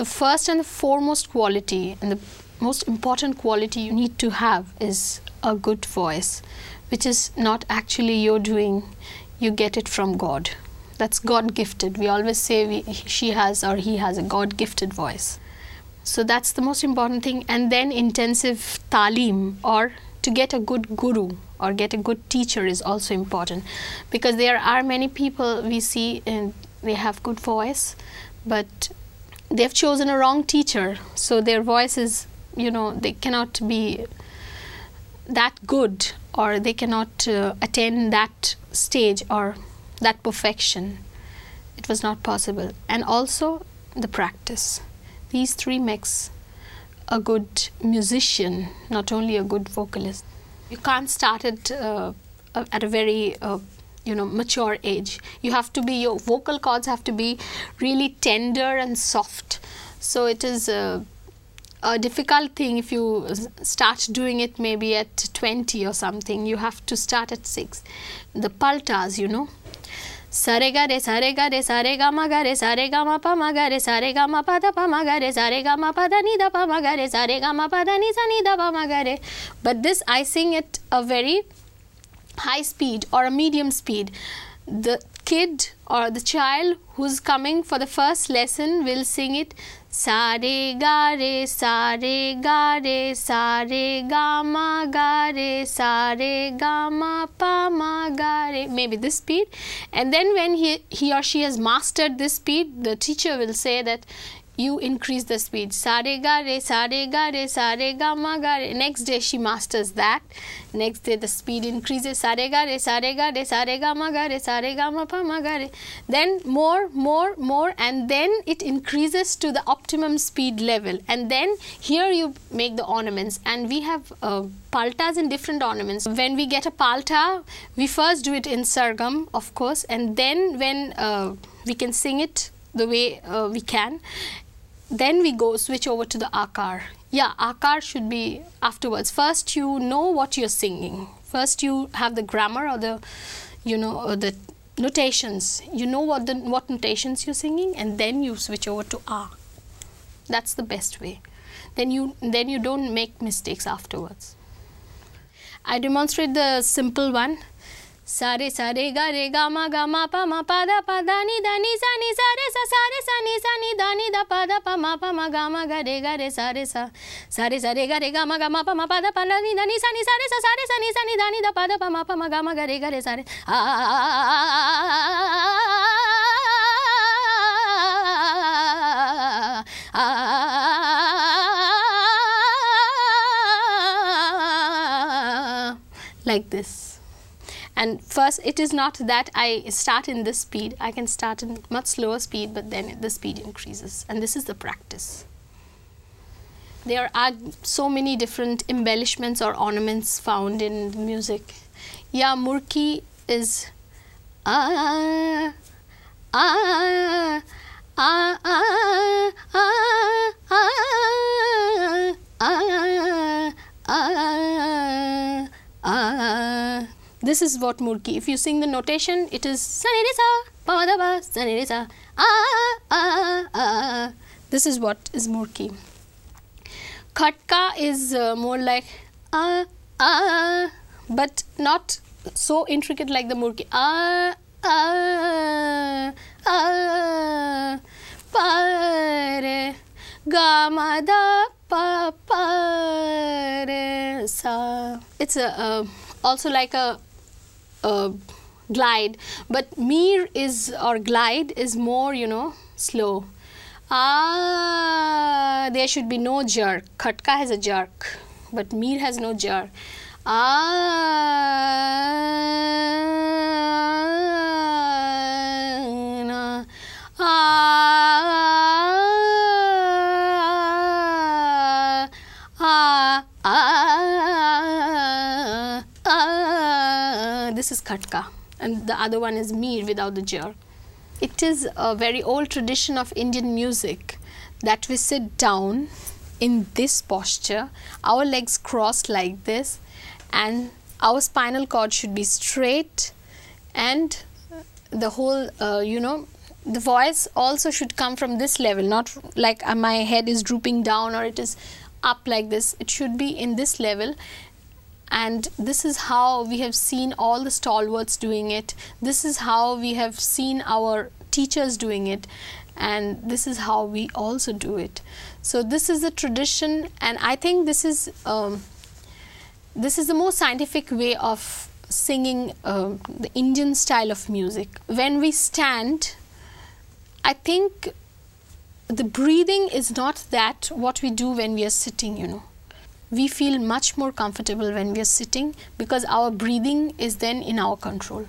the first and foremost quality and the most important quality you need to have is a good voice, which is not actually your doing, you get it from God. That's God gifted. We always say we, she has or he has a God gifted voice. So that's the most important thing. And then intensive talim or to get a good guru or get a good teacher is also important because there are many people we see and they have good voice but they've chosen a wrong teacher so their voice is you know they cannot be that good or they cannot uh, attain that stage or that perfection. It was not possible. And also the practice. These three makes a good musician not only a good vocalist. You can't start it uh, at a very uh, you know mature age. You have to be your vocal cords have to be really tender and soft. So it is a, a difficult thing if you start doing it maybe at 20 or something you have to start at 6 the paltas you know. Sare ga re sare ga re sare ga ma ga re sare ga ma pa ma ga re sare ga ma pa da pa ma ga re sare ga ma pa da ni da pa ma ga re sare ga ma pa da ni sa ni da pa ma ga re but this i sing at a very high speed or a medium speed the kid or the child who's coming for the first lesson will sing it sa re ga re sa re ga re sa re ga ma ga re sa re ga ma pa ma ga re maybe this speed. And then when he he or she has mastered this speed the teacher will say that you increase the speed. Sare ga re, sare ga re, sare ga ma ga re. Next day she masters that. Next day the speed increases. Sare ga re, sare ga re, sare ga ma ga re, sare ga ma pa ma ga re. Then more, more, more, and then it increases to the optimum speed level. And then here you make the ornaments. And we have uh, paltas in different ornaments. When we get a palta, we first do it in sargam, of course, and then when uh, we can sing it the way uh, we can then we go switch over to the akar. Yeah akar should be afterwards. First you know what you're singing. First you have the grammar or the you know the notations. You know what the what notations you're singing and then you switch over to ah that's the best way. Then you then you don't make mistakes afterwards. I demonstrate the simple one सारे सारे गा रे गा मा गा मा पा मा पा दा पा दा नी दा नी सा नी सा रे सा सा रे सा नी सा नी दा नी दा पा दा पा मा पा मा गा मा गा रे गा रे सा रे सा सा रे सा रे गा रे गा मा गा मा पा मा पा दा पा दा नी दा नी सा नी सा रे सा सा रे सा नी सा नी दा नी दा पा दा पा मा पा मा गा मा गा रे गा रे सा रे like this and first it is not that I start in this speed. I can start in much slower speed but then the speed increases. And this is the practice. There are so many different embellishments or ornaments found in music. Yeah murki is ah ah this is what murki if you sing the notation it is sani re sa pa da ba sani re sa ah ah ah. This is what is murki khatka is uh, more like ah ah. But not so intricate like the murki ah ah ah. Pa re ga ma da pa pa re sa. It's a uh, also like a uh, glide. But mir is or glide is more you know slow. Ah there should be no jerk. Khatka has a jerk but mir has no jerk. Ah, khatka and the other one is mir without the jar it is a very old tradition of indian music that we sit down in this posture our legs crossed like this and our spinal cord should be straight and the whole uh, you know the voice also should come from this level, not like uh, my head is drooping down or it is up like this. It should be in this level. And this is how we have seen all the stalwarts doing it. This is how we have seen our teachers doing it. And this is how we also do it. So, this is the tradition, and I think this is. Um, this is the most scientific way of singing uh, the Indian style of music. When we stand, I think the breathing is not that what we do when we are sitting, you know. We feel much more comfortable when we are sitting because our breathing is then in our control.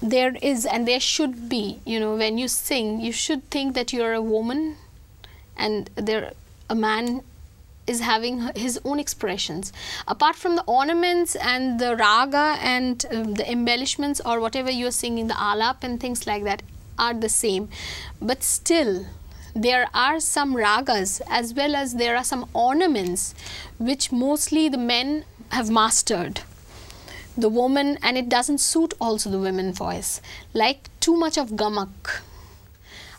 There is and there should be, you know, when you sing, you should think that you're a woman and there a man is having his own expressions. Apart from the ornaments and the raga and um, the embellishments or whatever you are singing, the alap and things like that are the same. But still, there are some ragas as well as there are some ornaments which mostly the men have mastered the woman and it doesn't suit also the women voice like too much of gamak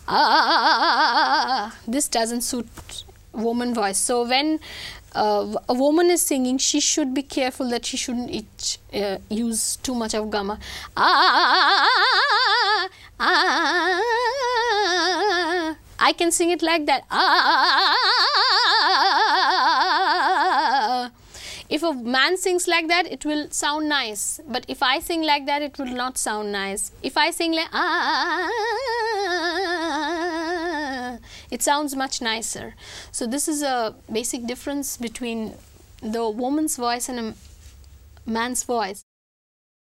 ah this doesn't suit woman voice. So when uh, a woman is singing, she should be careful that she shouldn't eat, uh, use too much of gamak. Ah, ah, ah, I can sing it like that. Ah, if a man sings like that, it will sound nice. But if I sing like that, it will not sound nice. If I sing like ah it sounds much nicer. So this is a basic difference between the woman's voice and a man's voice.